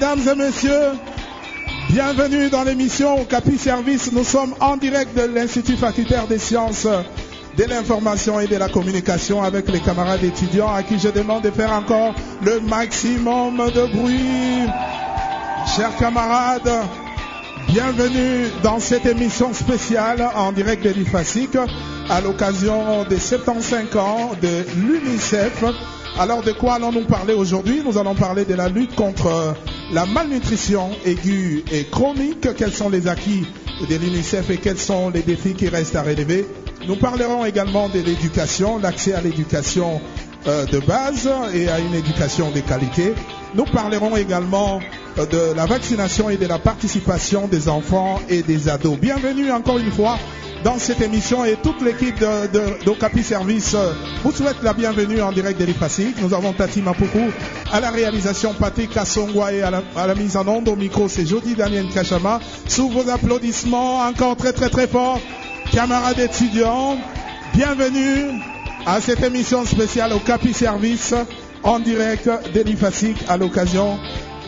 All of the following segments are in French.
Mesdames et messieurs, bienvenue dans l'émission Capi Service. Nous sommes en direct de l'Institut facultaire des sciences de l'information et de la communication avec les camarades étudiants à qui je demande de faire encore le maximum de bruit. Chers camarades, bienvenue dans cette émission spéciale en direct de l'IFASIC à l'occasion des 75 ans de l'UNICEF. Alors de quoi allons-nous parler aujourd'hui? Nous allons parler de la lutte contre la malnutrition aiguë et chronique. Quels sont les acquis de l'UNICEF et quels sont les défis qui restent à relever? Nous parlerons également de l'éducation, l'accès à l'éducation euh, de base et à une éducation de qualité. Nous parlerons également euh, de la vaccination et de la participation des enfants et des ados. Bienvenue encore une fois dans cette émission et toute l'équipe de, d'Ocapi Service euh, vous souhaite la bienvenue en direct de l'IFASIC. Nous avons Tati Mapuku à la réalisation, Patrick Kassongwa et à la, mise en onde au micro, c'est Jody Daniel Kachama. Sous vos applaudissements, encore très très très fort, camarades étudiants, bienvenue à cette émission spéciale au Capi Service en direct de l'IFASIC à l'occasion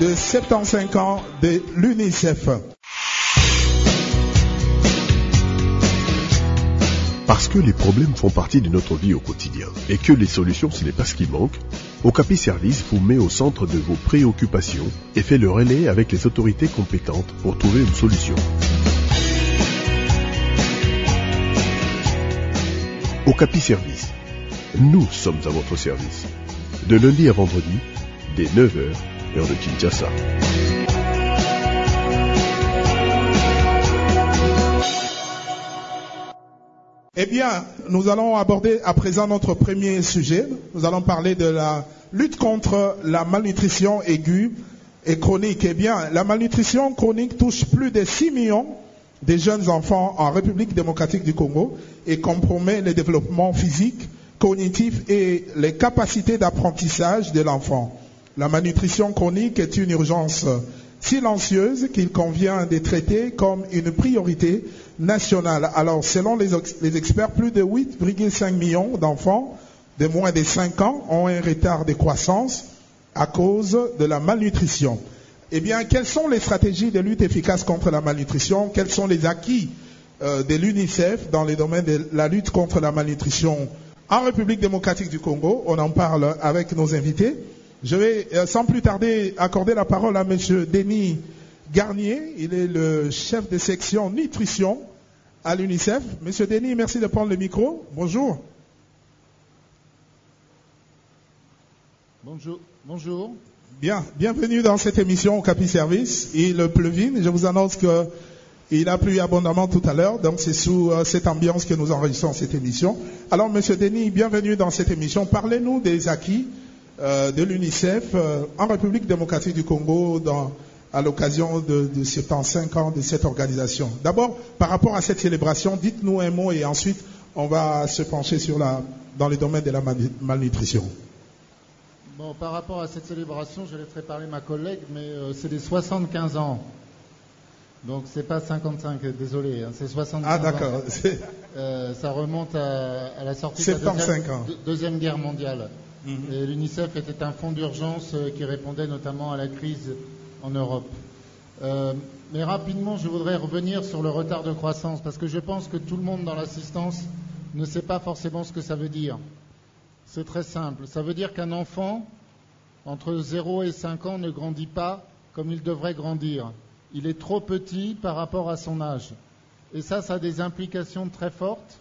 de 75 ans de l'UNICEF. Parce que les problèmes font partie de notre vie au quotidien et que les solutions ce n'est pas ce qui manque, Okapi Service vous met au centre de vos préoccupations et fait le relais avec les autorités compétentes pour trouver une solution. Okapi Service. Nous sommes à votre service. De lundi à vendredi, dès 9h, heure de Kinshasa. Eh bien, nous allons aborder à présent notre premier sujet. Nous allons parler de la lutte contre la malnutrition aiguë et chronique. Eh bien, la malnutrition chronique touche plus de 6 millions de jeunes enfants en République démocratique du Congo et compromet le développement physique, cognitif et les capacités d'apprentissage de l'enfant. La malnutrition chronique est une urgence silencieuse qu'il convient de traiter comme une priorité nationale. Alors, selon les, experts, plus de 8,5 millions d'enfants de moins de 5 ans ont un retard de croissance à cause de la malnutrition. Eh bien, quelles sont les stratégies de lutte efficaces contre la malnutrition? Quels sont les acquis euh, de l'UNICEF dans les domaines de la lutte contre la malnutrition en République démocratique du Congo? On en parle avec nos invités. Je vais euh, sans plus tarder accorder la parole à M. Denis Garnier. Il est le chef de section nutrition à l'UNICEF. Monsieur Denis, merci de prendre le micro. Bonjour. Bonjour. Bonjour. Bien, bienvenue dans cette émission au Capi Service. Il pleuvine. Je vous annonce que il a plu abondamment tout à l'heure, donc c'est sous euh, cette ambiance que nous enregistrons cette émission. Alors, Monsieur Denis, bienvenue dans cette émission. Parlez-nous des acquis de l'UNICEF euh, en République démocratique du Congo dans, à l'occasion de, de 75 ans de cette organisation. D'abord, par rapport à cette célébration, dites-nous un mot et ensuite on va se pencher sur la, dans les domaines de la malnutrition. Bon, par rapport à cette célébration, je laisserai parler ma collègue, mais euh, c'est des 75 ans. Donc c'est pas 55, désolé, hein, c'est 75 ah, d'accord. ça remonte à, la sortie de la deuxième, deuxième guerre mondiale. Mhm. L'UNICEF était un fonds d'urgence euh, qui répondait notamment à la crise en Europe. Euh, mais rapidement, je voudrais revenir sur le retard de croissance, parce que je pense que tout le monde dans l'assistance ne sait pas forcément ce que ça veut dire. C'est très simple. Ça veut dire qu'un enfant, entre 0 et 5 ans, ne grandit pas comme il devrait grandir. Il est trop petit par rapport à son âge. Et ça, ça a des implications très fortes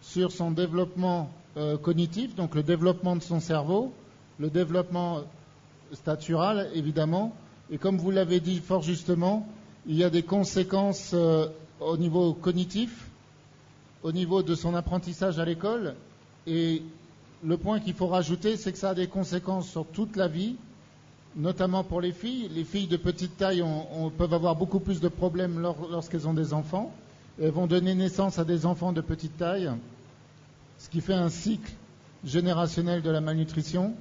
sur son développement euh, cognitif, donc le développement de son cerveau, le développement statural, évidemment, et comme vous l'avez dit fort justement, il y a des conséquences euh, au niveau cognitif, au niveau de son apprentissage à l'école, et le point qu'il faut rajouter, c'est que ça a des conséquences sur toute la vie, notamment pour les filles. Les filles de petite taille peuvent avoir beaucoup plus de problèmes lorsqu'elles ont des enfants. Elles vont donner naissance à des enfants de petite taille ce qui fait un cycle générationnel de la malnutrition.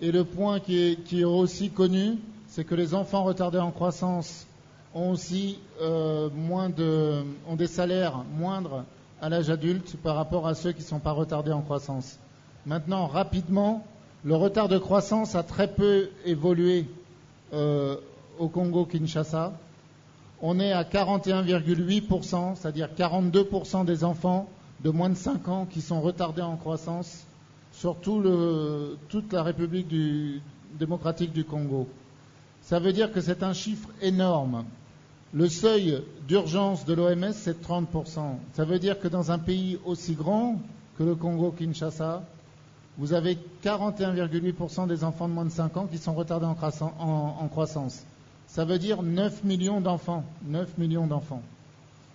Et le point qui est, aussi connu, c'est que les enfants retardés en croissance ont aussi euh, moins de, ont des salaires moindres à l'âge adulte par rapport à ceux qui ne sont pas retardés en croissance. Maintenant, rapidement, le retard de croissance a très peu évolué euh, au Congo-Kinshasa. On est à 41,8%, c'est-à-dire 42% des enfants de moins de 5 ans qui sont retardés en croissance sur toute la République démocratique du Congo. Ça veut dire que c'est un chiffre énorme. Le seuil d'urgence de l'OMS, c'est 30%. Ça veut dire que dans un pays aussi grand que le Congo-Kinshasa, vous avez 41,8% des enfants de moins de 5 ans qui sont retardés en, croissance. Ça veut dire 9 millions d'enfants. 9 millions d'enfants.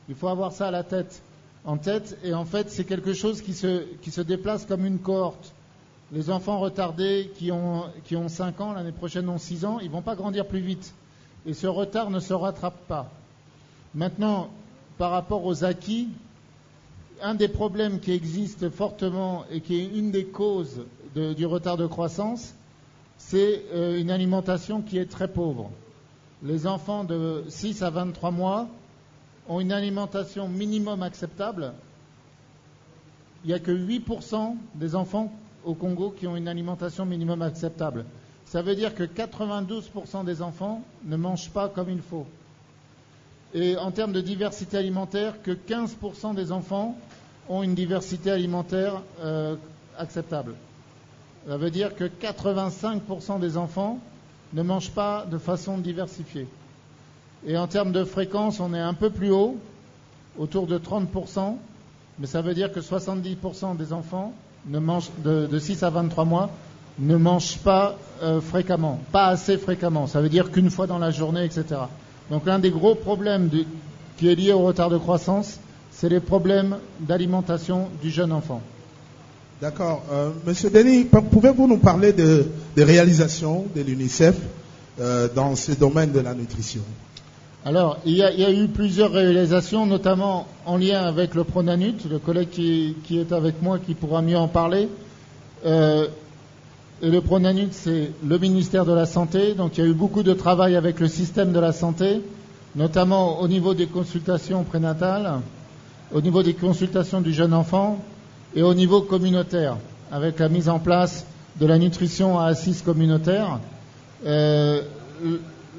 Il faut avoir ça à la tête, en tête. Et en fait, c'est quelque chose qui se, qui se déplace comme une cohorte. Les enfants retardés qui ont, qui ont 5 ans, l'année prochaine ont 6 ans, ils ne vont pas grandir plus vite. Et ce retard ne se rattrape pas. Maintenant, par rapport aux acquis, un des problèmes qui existe fortement et qui est une des causes du retard de croissance, c'est euh, une alimentation qui est très pauvre. Les enfants de 6 à 23 mois ont une alimentation minimum acceptable. Il n'y a que 8% des enfants au Congo qui ont une alimentation minimum acceptable. Ça veut dire que 92% des enfants ne mangent pas comme il faut. Et en termes de diversité alimentaire, que 15% des enfants ont une diversité alimentaire euh, acceptable. Ça veut dire que 85% des enfants ne mangent pas de façon diversifiée. Et en termes de fréquence, on est un peu plus haut, autour de 30%, mais ça veut dire que 70% des enfants ne mangent, de, 6 à 23 mois ne mangent pas euh, fréquemment, pas assez fréquemment. Ça veut dire qu'une fois dans la journée, etc. Donc l'un des gros problèmes qui est lié au retard de croissance, c'est les problèmes d'alimentation du jeune enfant. D'accord. Euh, Monsieur Denis, pouvez-vous nous parler de, des réalisations de l'UNICEF euh, dans ce domaine de la nutrition? Alors, il y, a, eu plusieurs réalisations, notamment en lien avec le Pronanut, le collègue qui, est avec moi qui pourra mieux en parler. Euh, et le Pronanut, c'est le ministère de la Santé, donc il y a eu beaucoup de travail avec le système de la santé, notamment au niveau des consultations prénatales au niveau des consultations du jeune enfant et au niveau communautaire, avec la mise en place de la nutrition à assise communautaire. Euh,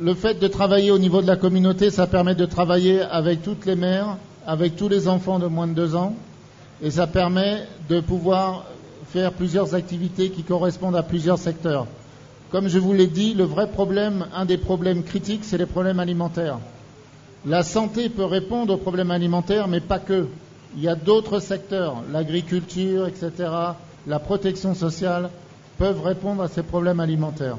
le fait de travailler au niveau de la communauté, ça permet de travailler avec toutes les mères, avec tous les enfants de moins de deux ans, et ça permet de pouvoir faire plusieurs activités qui correspondent à plusieurs secteurs. Comme je vous l'ai dit, le vrai problème, un des problèmes critiques, c'est les problèmes alimentaires. La santé peut répondre aux problèmes alimentaires, mais pas que. Il y a d'autres secteurs, l'agriculture, etc., la protection sociale, peuvent répondre à ces problèmes alimentaires.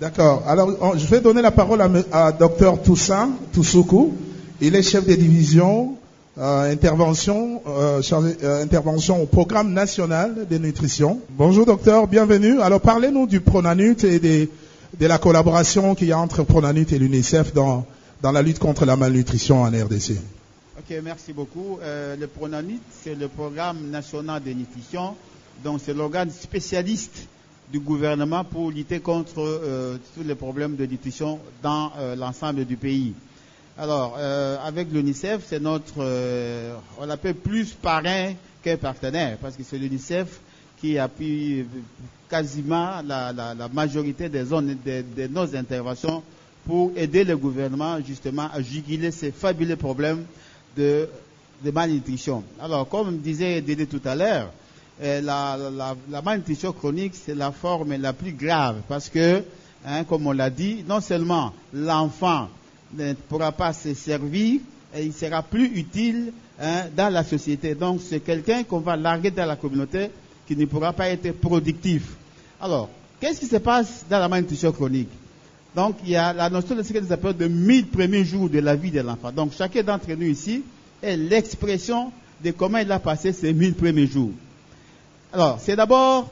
D'accord. Alors, je vais donner la parole à, Dr Toussaint Toussoukou. Il est chef de division euh, intervention, euh, euh, intervention au programme national de nutrition. Bonjour docteur, bienvenue. Alors parlez-nous du Pronanut et de la collaboration qu'il y a entre Pronanut et l'UNICEF dans dans la lutte contre la malnutrition en RDC. Ok, merci beaucoup. Euh, le PRONANIT, c'est le programme national de nutrition, donc c'est l'organe spécialiste du gouvernement pour lutter contre euh, tous les problèmes de nutrition dans euh, l'ensemble du pays. Alors, avec l'UNICEF, c'est notre, on l'appelle plus parrain qu'un partenaire, parce que c'est l'UNICEF qui appuie quasiment la, majorité des zones de nos interventions pour aider le gouvernement justement à juguler ces fabuleux problèmes de, malnutrition. Alors, comme disait Dédé tout à l'heure, euh, la, malnutrition chronique, c'est la forme la plus grave parce que, hein, comme on l'a dit, non seulement l'enfant ne pourra pas se servir, et il sera plus utile hein, dans la société. Donc, c'est quelqu'un qu'on va larguer dans la communauté qui ne pourra pas être productif. Alors, qu'est-ce qui se passe dans la malnutrition chronique? Donc, il y a la notion de ce qu'ils appellent de 1000 premiers jours de la vie de l'enfant. Donc, chacun d'entre nous ici est l'expression de comment il a passé ces 1000 premiers jours. Alors, c'est d'abord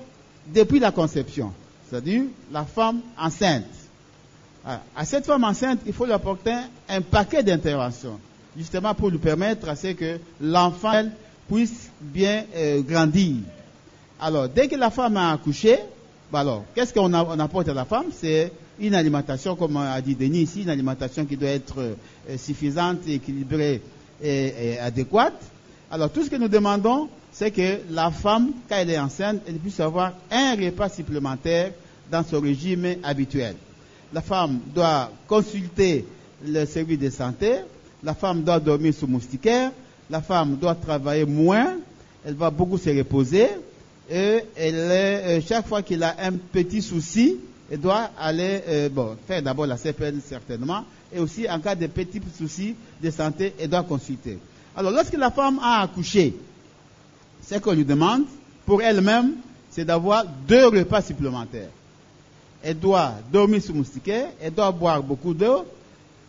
depuis la conception, c'est-à-dire la femme enceinte. À cette femme enceinte, il faut lui apporter un paquet d'interventions, justement pour lui permettre à ce que l'enfant puisse bien euh, grandir. Alors, dès que la femme a accouché, bah alors, qu'est-ce qu'on apporte à la femme? C'est une alimentation, comme a dit Denis ici, une alimentation qui doit être euh, suffisante, équilibrée et, adéquate. Alors tout ce que nous demandons, c'est que la femme, quand elle est enceinte, elle puisse avoir un repas supplémentaire dans son régime habituel. la femme doit consulter le service de santé, la femme doit dormir sous moustiquaire, la femme doit travailler moins, elle va beaucoup se reposer, et elle euh, chaque fois qu'il a un petit souci, elle doit aller euh, bon, faire d'abord la CPN certainement, et aussi en cas de petits soucis de santé, elle doit consulter. Alors lorsque la femme a accouché, ce qu'on lui demande, pour elle-même, c'est d'avoir deux repas supplémentaires. Elle doit dormir sous moustiquaire, elle doit boire beaucoup d'eau,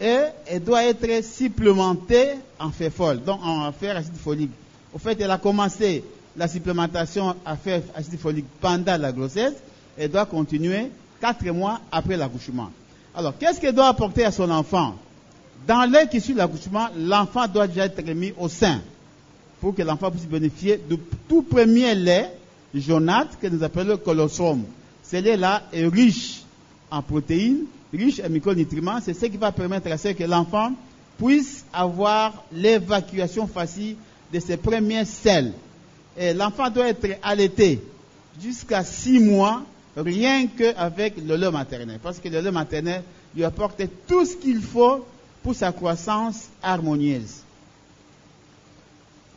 et elle doit être supplémentée en fer folle, donc en fer acide folique. Au fait, elle a commencé la supplémentation à fer acide folique pendant la grossesse, elle doit continuer quatre mois après l'accouchement. Alors, qu'est-ce qu'elle doit apporter à son enfant? Dans l'heure qui suit l'accouchement, l'enfant doit déjà être mis au sein pour que l'enfant puisse bénéficier du tout premier lait jaunâtre que nous appelons le colossome. Ce lait-là est riche en protéines, riche en micronutriments. C'est ce qui va permettre à ce que l'enfant puisse avoir l'évacuation facile de ses premiers selles. Et l'enfant doit être allaité jusqu'à six mois rien qu'avec le lait maternel. Parce que le lait maternel lui apporte tout ce qu'il faut pour sa croissance harmonieuse.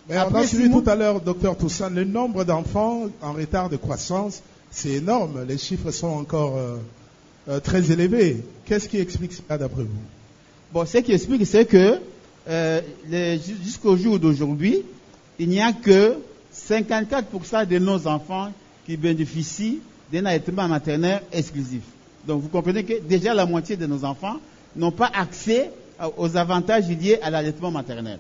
Mais on a suivi tout à l'heure, docteur Toussaint, le nombre d'enfants en retard de croissance, c'est énorme. Les chiffres sont encore euh, euh, très élevés. Qu'est-ce qui explique cela d'après vous? Bon, ce qui explique, c'est que euh, jusqu'au jour d'aujourd'hui, il n'y a que 54% de nos enfants qui bénéficient d'un allaitement maternel exclusif. Donc vous comprenez que déjà la moitié de nos enfants n'ont pas accès aux avantages liés à l'allaitement maternel.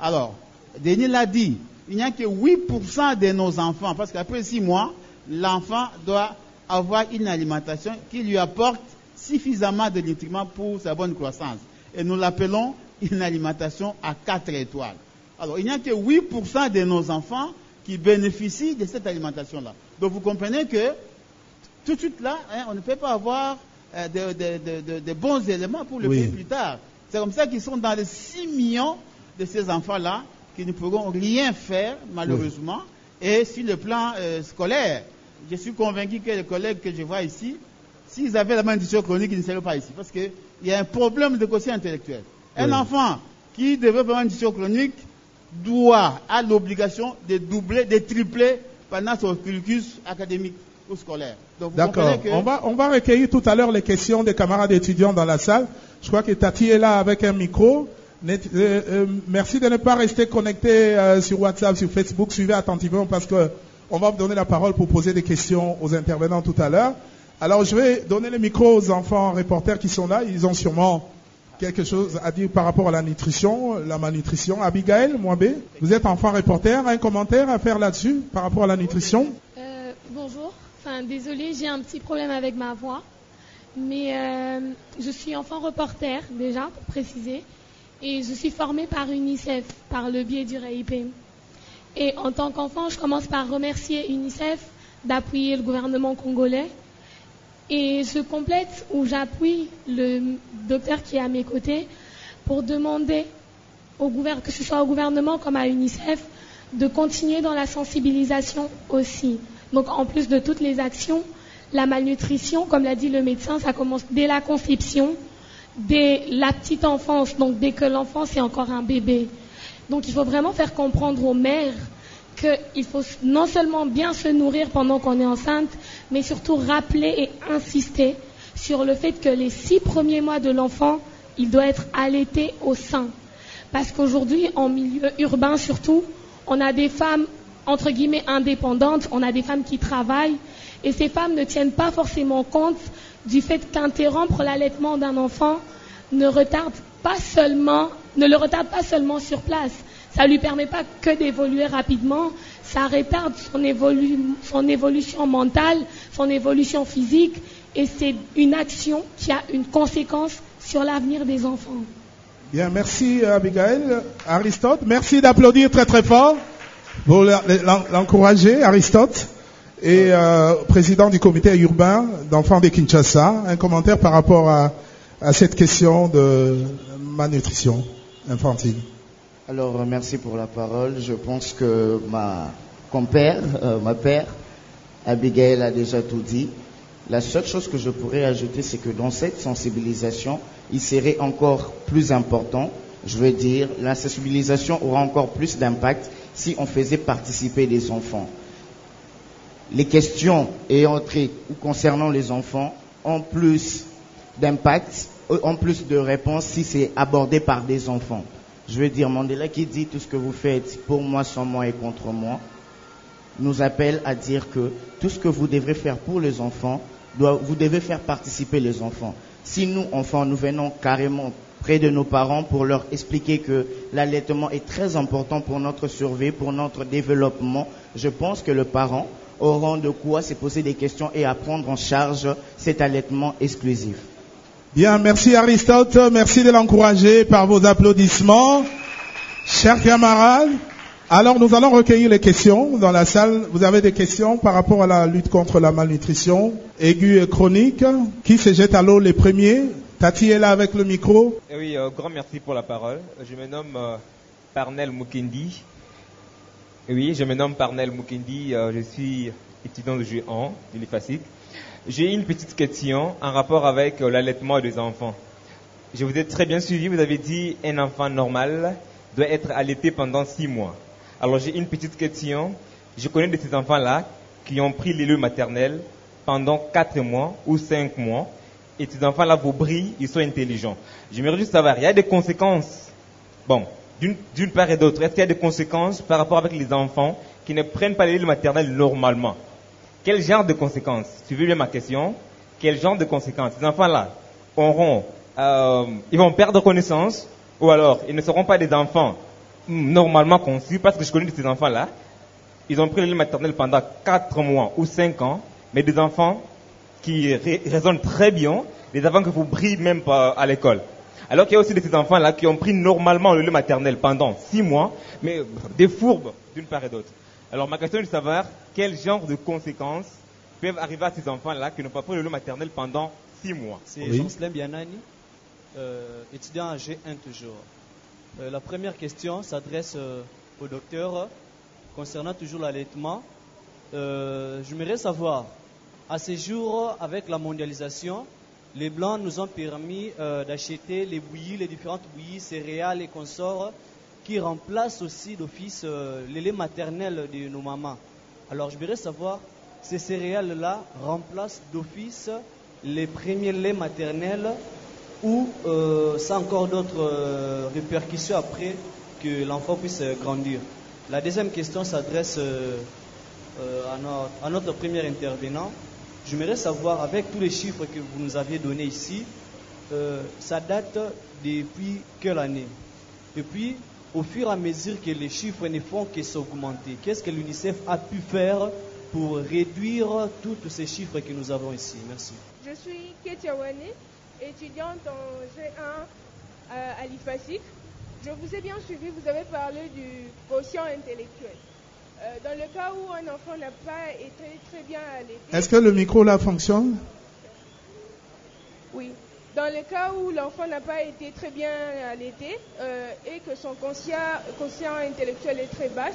Alors, Denis l'a dit, il n'y a que 8% de nos enfants, parce qu'après 6 mois, l'enfant doit avoir une alimentation qui lui apporte suffisamment de nutriments pour sa bonne croissance. Et nous l'appelons une alimentation à 4 étoiles. Alors, il n'y a que 8% de nos enfants qui bénéficient de cette alimentation-là. Donc, vous comprenez que tout de suite là, hein, on ne peut pas avoir euh, de, bons éléments pour le faire plus tard. C'est comme ça qu'ils sont dans les 6 millions de ces enfants-là qui ne pourront rien faire, malheureusement. Et sur le plan euh, scolaire, je suis convaincu que les collègues que je vois ici, s'ils avaient la malnutrition chronique, ils ne seraient pas ici. Parce qu'il y a un problème de quotient intellectuel. Un enfant qui devait avoir une malnutrition chronique doit, a l'obligation de doubler, de tripler pendant son cursus académique ou scolaire. D'accord. On, va, on va recueillir tout à l'heure les questions des camarades étudiants dans la salle. Je crois que Tati est là avec un micro. Euh, euh, merci de ne pas rester connecté euh, sur WhatsApp, sur Facebook. Suivez attentivement parce que on va vous donner la parole pour poser des questions aux intervenants tout à l'heure. Alors, je vais donner le micro aux enfants reporters qui sont là. Ils ont sûrement quelque chose à dire par rapport à la nutrition, la malnutrition. Abigail, Moabé, vous êtes enfant reporter. Un commentaire à faire là-dessus par rapport à la nutrition? Bonjour. Enfin, désolée, j'ai un petit problème avec ma voix. Mais je suis enfant reporter, déjà, pour préciser et je suis formée par UNICEF par le biais du RAIP. Et en tant qu'enfant, je commence par remercier UNICEF d'appuyer le gouvernement congolais. Et je complète ou j'appuie le docteur qui est à mes côtés pour demander au que ce soit au gouvernement comme à UNICEF de continuer dans la sensibilisation aussi. Donc en plus de toutes les actions, la malnutrition, comme l'a dit le médecin, ça commence dès la conception dès la petite enfance, donc dès que l'enfant c'est encore un bébé. Donc il faut vraiment faire comprendre aux mères qu'il faut non seulement bien se nourrir pendant qu'on est enceinte, mais surtout rappeler et insister sur le fait que les six premiers mois de l'enfant, il doit être allaité au sein. Parce qu'aujourd'hui, en milieu urbain surtout, on a des femmes, entre guillemets, indépendantes, on a des femmes qui travaillent, et ces femmes ne tiennent pas forcément compte du fait qu'interrompre l'allaitement d'un enfant ne le retarde pas seulement sur place. Ça ne lui permet pas que d'évoluer rapidement, ça retarde son, son évolution mentale, son évolution physique, et c'est une action qui a une conséquence sur l'avenir des enfants. Bien, merci Abigail. Aristote, merci d'applaudir très très fort pour l'encourager, Aristote et euh, président du comité urbain d'enfants de Kinshasa, un commentaire par rapport à, cette question de malnutrition infantile. Alors, merci pour la parole. Je pense que ma compère, euh, ma père, Abigail a déjà tout dit. La seule chose que je pourrais ajouter, c'est que dans cette sensibilisation, il serait encore plus important, je veux dire, la sensibilisation aura encore plus d'impact si on faisait participer les enfants. Les questions ayant trait concernant les enfants ont plus d'impact, ont plus de réponses si c'est abordé par des enfants. Je veux dire, Mandela qui dit tout ce que vous faites pour moi, sans moi et contre moi, nous appelle à dire que tout ce que vous devrez faire pour les enfants, vous devez faire participer les enfants. Si nous, enfants, nous venons carrément près de nos parents pour leur expliquer que l'allaitement est très important pour notre survie, pour notre développement, je pense que le parent aura de quoi se poser des questions et à prendre en charge cet allaitement exclusif. Bien, merci Aristote, merci de l'encourager par vos applaudissements. Chers camarades, alors nous allons recueillir les questions dans la salle. Vous avez des questions par rapport à la lutte contre la malnutrition aiguë et chronique? Qui se jette à l'eau les premiers? Tati est là avec le micro. Eh oui, euh, grand merci pour la parole. Je me nomme euh, Parnel Mukindi. Oui, je me nomme Parnel Mukindi. Euh, je suis étudiant de G1 de l'IFASIC. J'ai une petite question en rapport avec l'allaitement des enfants. Je vous ai très bien suivi. Vous avez dit un enfant normal doit être allaité pendant six mois. Alors j'ai une petite question. Je connais de ces enfants-là qui ont pris le lait maternel pendant 4 mois ou 5 mois. Et ces enfants-là vous brillent, ils sont intelligents. J'aimerais juste savoir, il y a des conséquences. Bon, d'une part et d'autre, est-ce qu'il y a des conséquences par rapport avec les enfants qui ne prennent pas le lait maternel normalement? Quel genre de conséquences? Veux bien ma question? Quel genre de conséquences? Ces enfants-là auront, euh, ils vont perdre connaissance ou alors ils ne seront pas des enfants normalement conçus, parce que je connais de ces enfants-là, ils ont pris le lait maternel pendant 4 mois ou 5 ans, mais des enfants qui raisonnent très bien, des enfants que vous brillez même pas à l'école. Alors qu'il y a aussi de ces enfants-là qui ont pris normalement le lait maternel pendant 6 mois, mais des fourbes d'une part et d'autre. Alors ma question est de savoir quel genre de conséquences peuvent arriver à ces enfants-là qui n'ont pas pris le lait maternel pendant 6 mois? C'est oui. Bianani, euh, étudiant à G1 toujours. Euh, la première question s'adresse euh, au docteur concernant toujours l'allaitement. Euh, J'aimerais savoir, à ce jour, avec la mondialisation, les Blancs nous ont permis d'acheter les bouillies, les différentes bouillies, céréales et consorts, qui remplacent aussi d'office les laits maternels de nos mamans. Alors, je voudrais savoir, ces céréales-là remplacent d'office les premiers laits maternels ou euh, encore d'autres euh, répercussions après que l'enfant puisse grandir? La deuxième question s'adresse euh, à, notre, premier intervenant. J'aimerais savoir, avec tous les chiffres que vous nous aviez donnés ici, ça date depuis quelle année? Et puis, au fur et à mesure que les chiffres ne font que s'augmenter, qu'est-ce que l'UNICEF a pu faire pour réduire tous ces chiffres que nous avons ici? Merci. Je suis Ketia étudiante en G1 à l'IFASIC. Je vous ai bien suivi, vous avez parlé du quotient intellectuel. Euh, dans le cas où un enfant n'a pas été très bien allaité. Est-ce que le micro là fonctionne? Oui. Dans le cas où l'enfant n'a pas été très bien allaité euh, et que son quotient, intellectuel est très bas,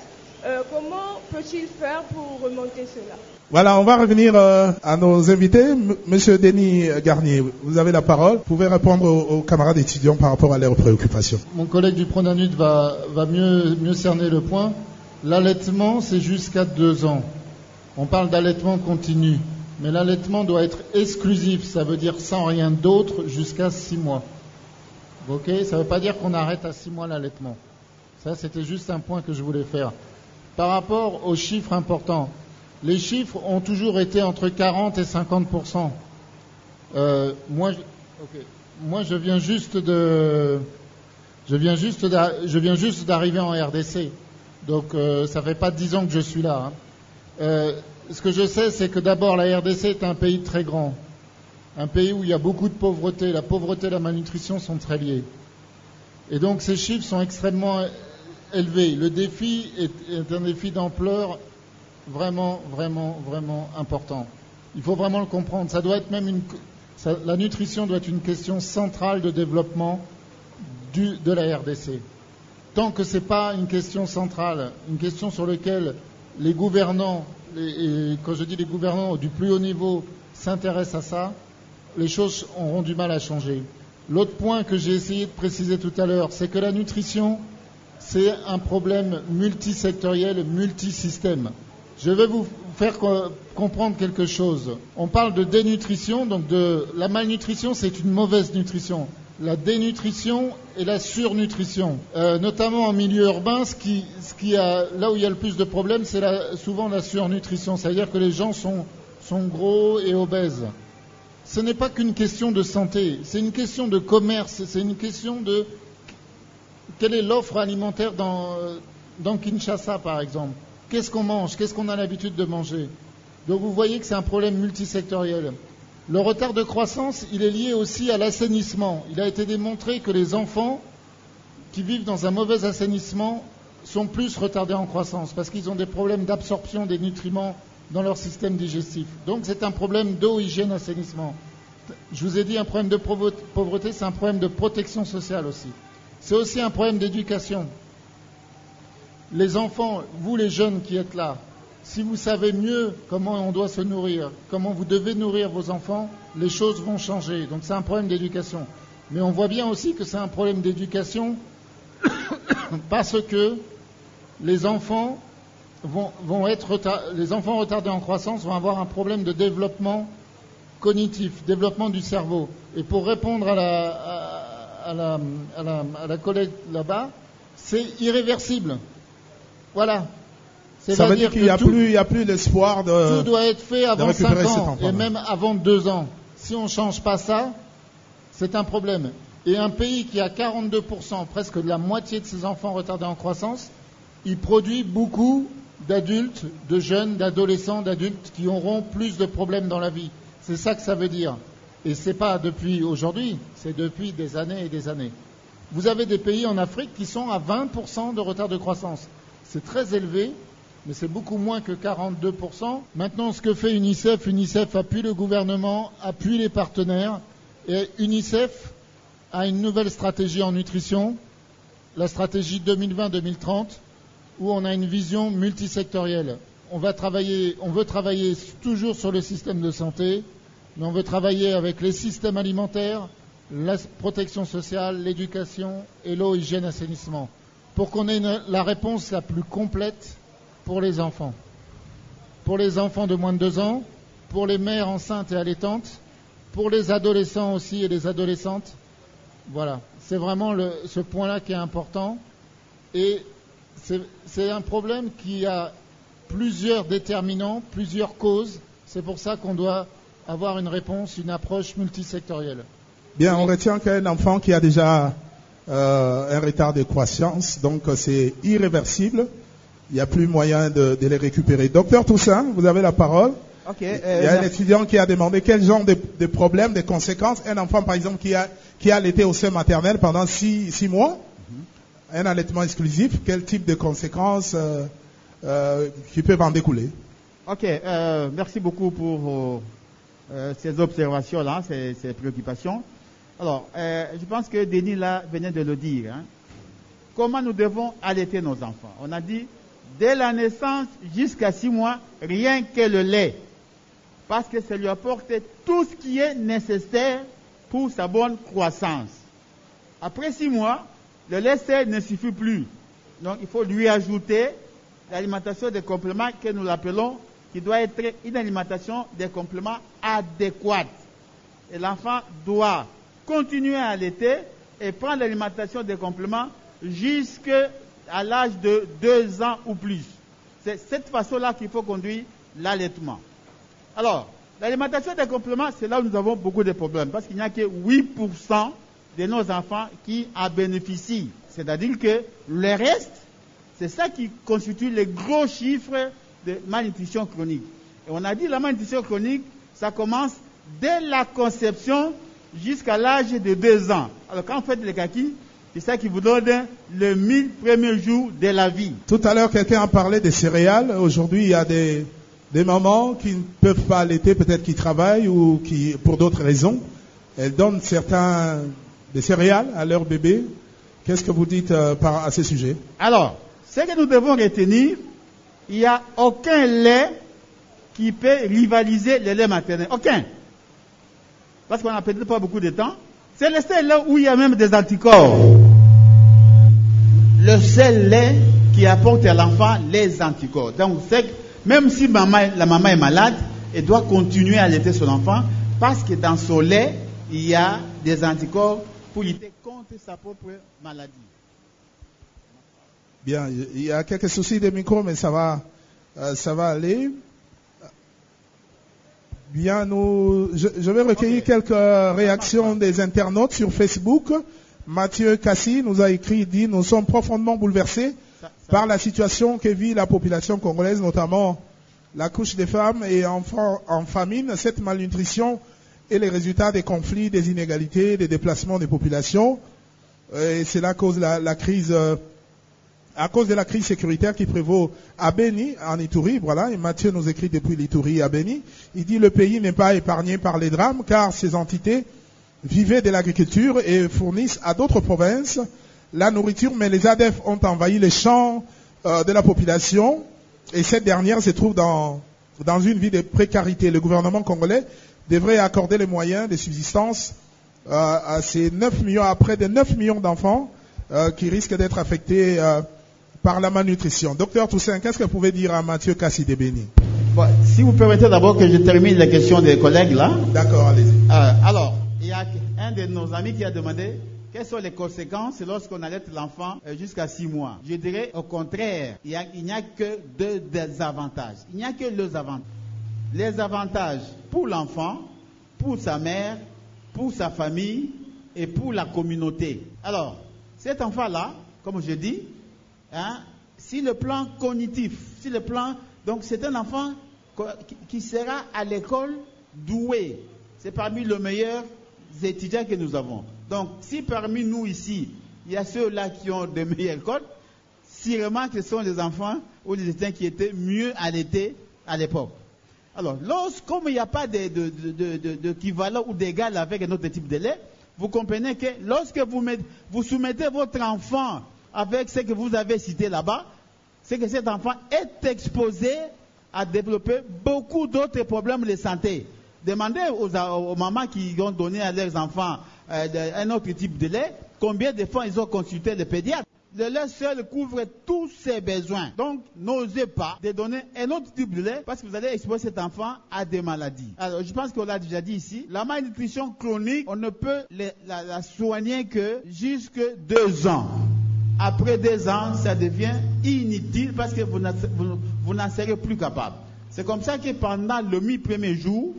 euh, comment peut-il faire pour remonter cela? Voilà, on va revenir euh, à nos invités. Monsieur Denis Garnier, vous avez la parole. Vous pouvez répondre aux, camarades étudiants par rapport à leurs préoccupations. Mon collègue du Pronanut va, va mieux, mieux cerner le point. L'allaitement, c'est jusqu'à deux ans. On parle d'allaitement continu. Mais l'allaitement doit être exclusif, ça veut dire sans rien d'autre jusqu'à six mois. Ok Ça ne veut pas dire qu'on arrête à six mois l'allaitement. Ça, c'était juste un point que je voulais faire. Par rapport aux chiffres importants, les chiffres ont toujours été entre 40 et 50 euh, moi, je viens juste d'arriver en RDC, donc euh, ça fait pas dix ans que je suis là. Hein. Euh, ce que je sais, c'est que d'abord la RDC est un pays très grand, un pays où il y a beaucoup de pauvreté. La pauvreté et la malnutrition sont très liées, et donc ces chiffres sont extrêmement élevés. Le défi est un défi d'ampleur vraiment, vraiment, vraiment important. Il faut vraiment le comprendre. Ça doit être même une, la nutrition doit être une question centrale de développement de la RDC. Tant que ce n'est pas une question centrale, une question sur laquelle les gouvernants, et quand je dis les gouvernants du plus haut niveau, s'intéresse à ça, les choses auront du mal à changer. L'autre point que j'ai essayé de préciser tout à l'heure, c'est que la nutrition, c'est un problème multisectoriel, multisystème. Je vais vous faire comprendre quelque chose. On parle de dénutrition, donc de la malnutrition, c'est une mauvaise nutrition. La dénutrition et la surnutrition, euh, notamment en milieu urbain, là où il y a le plus de problèmes, c'est souvent la surnutrition, c'est-à-dire que les gens sont, sont gros et obèses. Ce n'est pas qu'une question de santé, c'est une question de commerce, c'est une question de quelle est l'offre alimentaire dans, dans Kinshasa, par exemple Qu'est-ce qu'on mange? Qu'est-ce qu'on a l'habitude de manger? Donc vous voyez que c'est un problème multisectoriel. Le retard de croissance, il est lié aussi à l'assainissement. Il a été démontré que les enfants qui vivent dans un mauvais assainissement sont plus retardés en croissance parce qu'ils ont des problèmes d'absorption des nutriments dans leur système digestif. Donc c'est un problème d'eau, hygiène, assainissement. Je vous ai dit un problème de pauvreté, c'est un problème de protection sociale aussi. C'est aussi un problème d'éducation. Les enfants, vous les jeunes qui êtes là, si vous savez mieux comment on doit se nourrir, comment vous devez nourrir vos enfants, les choses vont changer. Donc c'est un problème d'éducation. Mais on voit bien aussi que c'est un problème d'éducation parce que les enfants les enfants retardés en croissance vont avoir un problème de développement cognitif, développement du cerveau. Et pour répondre à la, collègue là-bas, c'est irréversible. Voilà. Ça veut dire qu'il n'y a, plus, a plus l'espoir de. Tout doit être fait avant 5 ans et même avant 2 ans. Si on ne change pas ça, c'est un problème. Et un pays qui a 42%, presque la moitié de ses enfants retardés en croissance, il produit beaucoup d'adultes, de jeunes, d'adolescents, d'adultes qui auront plus de problèmes dans la vie. C'est ça que ça veut dire. Et ce n'est pas depuis aujourd'hui, c'est depuis des années et des années. Vous avez des pays en Afrique qui sont à 20% de retard de croissance. C'est très élevé, mais c'est beaucoup moins que 42%. Maintenant, ce que fait UNICEF, UNICEF appuie le gouvernement, appuie les partenaires, et UNICEF a une nouvelle stratégie en nutrition, la stratégie 2020-2030, où on a une vision multisectorielle. On va travailler, on veut travailler toujours sur le système de santé, mais on veut travailler avec les systèmes alimentaires, la protection sociale, l'éducation et l'eau, hygiène, assainissement, pour qu'on ait la réponse la plus complète pour les enfants. Pour les enfants de moins de deux ans, pour les mères enceintes et allaitantes, pour les adolescents aussi et les adolescentes. Voilà, c'est vraiment ce point-là qui est important. Et c'est un problème qui a plusieurs déterminants, plusieurs causes. C'est pour ça qu'on doit avoir une réponse, une approche multisectorielle. Bien, on retient qu'un enfant qui a déjà euh, un retard de croissance, donc c'est irréversible. Il n'y a plus moyen de, les récupérer. Docteur Toussaint, vous avez la parole. il y a euh, un étudiant qui a demandé quel genre de, problèmes, de conséquences. Un enfant, par exemple, qui a, qui a allaité au sein maternel pendant six, mois, mhm. un allaitement exclusif, quel type de conséquences euh, qui peuvent en découler? Ok, merci beaucoup pour euh, ces observations-là, ces, préoccupations. Alors, euh, je pense que Denis là venait de le dire. Hein. Comment nous devons allaiter nos enfants? On a dit, dès la naissance jusqu'à six mois, rien que le lait. Parce que ça lui apporte tout ce qui est nécessaire pour sa bonne croissance. Après six mois, le lait ne suffit plus. Donc, il faut lui ajouter l'alimentation des compléments que nous l'appelons qui doit être une alimentation des compléments adéquate. Et l'enfant doit continuer à allaiter et prendre l'alimentation des compléments jusqu'à l'âge de deux ans ou plus. C'est cette façon-là qu'il faut conduire l'allaitement. Alors, l'alimentation des compléments, c'est là où nous avons beaucoup de problèmes, parce qu'il n'y a que 8% de nos enfants qui en bénéficient. C'est-à-dire que le reste, c'est ça qui constitue les gros chiffres de malnutrition chronique. Et on a dit la malnutrition chronique, ça commence dès la conception jusqu'à l'âge de deux ans. Alors quand vous faites les kaki, c'est ça qui vous donne le mille premiers jours de la vie. Tout à l'heure, quelqu'un a parlé des céréales. Aujourd'hui, il y a des, des mamans qui ne peuvent pas allaiter, peut-être qui travaillent ou qui, pour d'autres raisons, elles donnent certains des céréales à leur bébé. Qu'est-ce que vous dites euh, par, à ce sujet? Alors, ce que nous devons retenir, il n'y a aucun lait qui peut rivaliser le lait maternel. Aucun. Parce qu'on n'a peut-être pas beaucoup de temps. C'est le seul lait où il y a même des anticorps. Le seul lait qui apporte à l'enfant les anticorps. Donc, même si la maman est malade, elle doit continuer à allaiter son enfant parce que dans son lait, il y a des anticorps pour lutter contre sa propre maladie. Bien, il y a quelques soucis de micro, mais ça va, euh, ça va aller. Bien, nous, je, vais recueillir quelques réactions des internautes sur Facebook. Mathieu Cassi nous a écrit, dit, nous sommes profondément bouleversés par la situation que vit la population congolaise, notamment la couche des femmes et enfants en famine. Cette malnutrition est le résultat des conflits, des inégalités, des déplacements des populations. Et c'est là cause la, la crise, euh, à cause de la crise sécuritaire qui prévaut à Beni, en Ituri, voilà, et Mathieu nous écrit depuis l'Ituri à Beni, il dit le pays n'est pas épargné par les drames car ces entités vivaient de l'agriculture et fournissent à d'autres provinces la nourriture, mais les ADF ont envahi les champs euh, de la population et cette dernière se trouve dans, dans une vie de précarité. Le gouvernement congolais devrait accorder les moyens de subsistance euh, à ces 9 millions, à près de 9 millions d'enfants euh, qui risquent d'être affectés par la malnutrition. Docteur Toussaint, qu'est-ce que vous pouvez dire à Mathieu Kassidebeni Si vous permettez d'abord que je termine la question des collègues là. D'accord, allez-y. alors, il y a un de nos amis qui a demandé quelles sont les conséquences lorsqu'on allait l'enfant euh, jusqu'à six mois? Je dirais au contraire, il n'y a, que deux désavantages. Il n'y a que deux avantages. Les avantages pour l'enfant, pour sa mère, pour sa famille et pour la communauté. Alors, cet enfant-là, comme je dis, hein, si le plan cognitif, si le plan, donc c'est un enfant qui sera à l'école doué. C'est parmi les meilleurs étudiants que nous avons. Donc, si parmi nous ici, il y a ceux-là qui ont de meilleures codes, sûrement que ce sont les enfants ou les étudiants qui étaient mieux allaités à l'époque. Alors, comme il n'y a pas d'équivalent ou d'égal avec un autre type de lait, vous comprenez que lorsque vous, vous soumettez votre enfant avec ce que vous avez cité là-bas, c'est que cet enfant est exposé à développer beaucoup d'autres problèmes de santé. Demandez aux, aux mamans qui ont donné à leurs enfants euh, un autre type de lait, combien de fois ils ont consulté le pédiatre le lait seul couvre tous ses besoins. Donc, n'osez pas de donner un autre type de lait parce que vous allez exposer cet enfant à des maladies. Alors, je pense qu'on l'a déjà dit ici. La malnutrition chronique, on ne peut la, soigner que jusque deux ans. Après deux ans, ça devient inutile parce que vous n'en serez plus capable. C'est comme ça que pendant le mi-premier jour,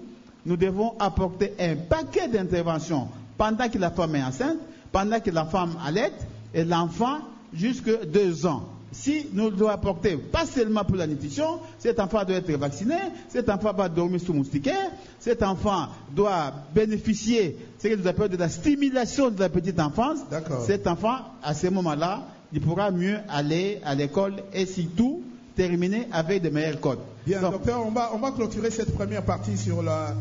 nous devons apporter un paquet d'interventions pendant que la femme est enceinte, pendant que la femme allait, et l'enfant jusque deux ans. Si nous devons apporter, pas seulement pour la nutrition, cet enfant doit être vacciné, cet enfant va dormir sous moustiquaire, cet enfant doit bénéficier, ce que nous appelons de la stimulation de la petite enfance. Cet enfant, à ce moment-là, il pourra mieux aller à l'école et surtout terminer avec de meilleurs codes. Bien, docteur, on va, on va clôturer cette première partie sur la,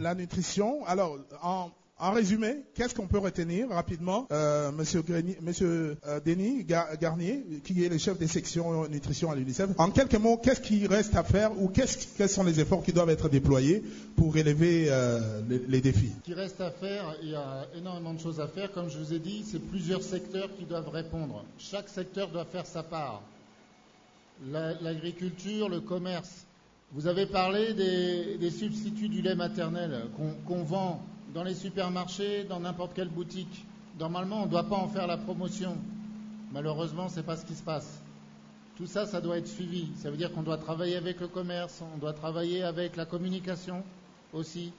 la nutrition. Alors, en, en résumé, qu'est-ce qu'on peut retenir rapidement euh, Monsieur, Monsieur euh, Denis Garnier, qui est le chef des sections nutrition à l'UNICEF, en quelques mots, qu'est-ce qui reste à faire ou quels sont les efforts qui doivent être déployés pour relever euh, les, défis? Ce qui reste à faire, il y a énormément de choses à faire. Comme je vous ai dit, c'est plusieurs secteurs qui doivent répondre. Chaque secteur doit faire sa part. L'agriculture, le commerce. Vous avez parlé des, substituts du lait maternel qu'on vend dans les supermarchés, dans n'importe quelle boutique. Normalement, on ne doit pas en faire la promotion. Malheureusement, ce n'est pas ce qui se passe. Tout ça, ça doit être suivi. Ça veut dire qu'on doit travailler avec le commerce, on doit travailler avec la communication aussi.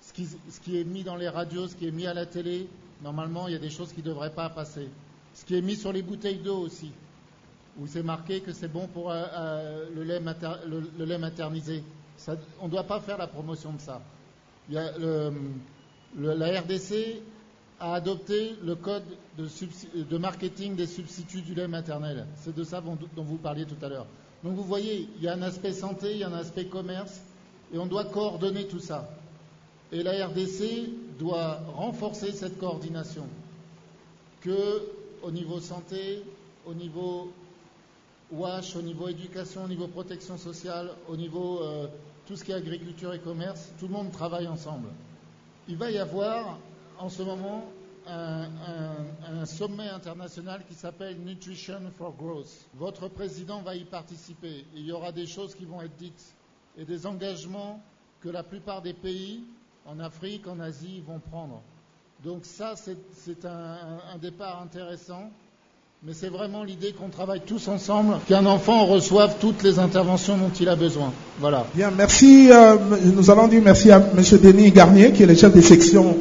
Ce qui, ce qui, est mis dans les radios, ce qui est mis à la télé, normalement, il y a des choses qui ne devraient pas passer. Ce qui est mis sur les bouteilles d'eau aussi, où c'est marqué que c'est bon pour euh, euh, le, lait maternisé. on ne doit pas faire la promotion de ça. La RDC a adopté le code de, marketing des substituts du lait maternel. C'est de ça dont vous parliez tout à l'heure. Donc vous voyez, il y a un aspect santé, il y a un aspect commerce, et on doit coordonner tout ça. Et la RDC doit renforcer cette coordination, que au niveau santé, au niveau WASH, au niveau éducation, au niveau protection sociale, au niveau euh, tout ce qui est agriculture et commerce, tout le monde travaille ensemble. Il va y avoir en ce moment un, un sommet international qui s'appelle Nutrition for Growth. Votre président va y participer. Il y aura des choses qui vont être dites et des engagements que la plupart des pays en Afrique, en Asie vont prendre. Donc ça, c'est un, départ intéressant. Mais c'est vraiment l'idée qu'on travaille tous ensemble, qu'un enfant reçoive toutes les interventions dont il a besoin. Voilà. Bien, merci. Euh, nous allons dire merci à M. Denis Garnier, qui est le chef des sections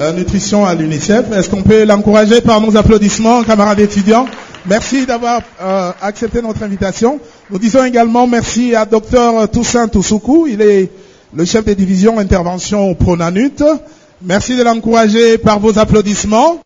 euh, nutrition à l'UNICEF. Est-ce qu'on peut l'encourager par nos applaudissements, camarades étudiants? Merci d'avoir euh, accepté notre invitation. Nous disons également merci à Dr Toussaint Toussoukou. Il est le chef des divisions intervention au Pronanut. Merci de l'encourager par vos applaudissements.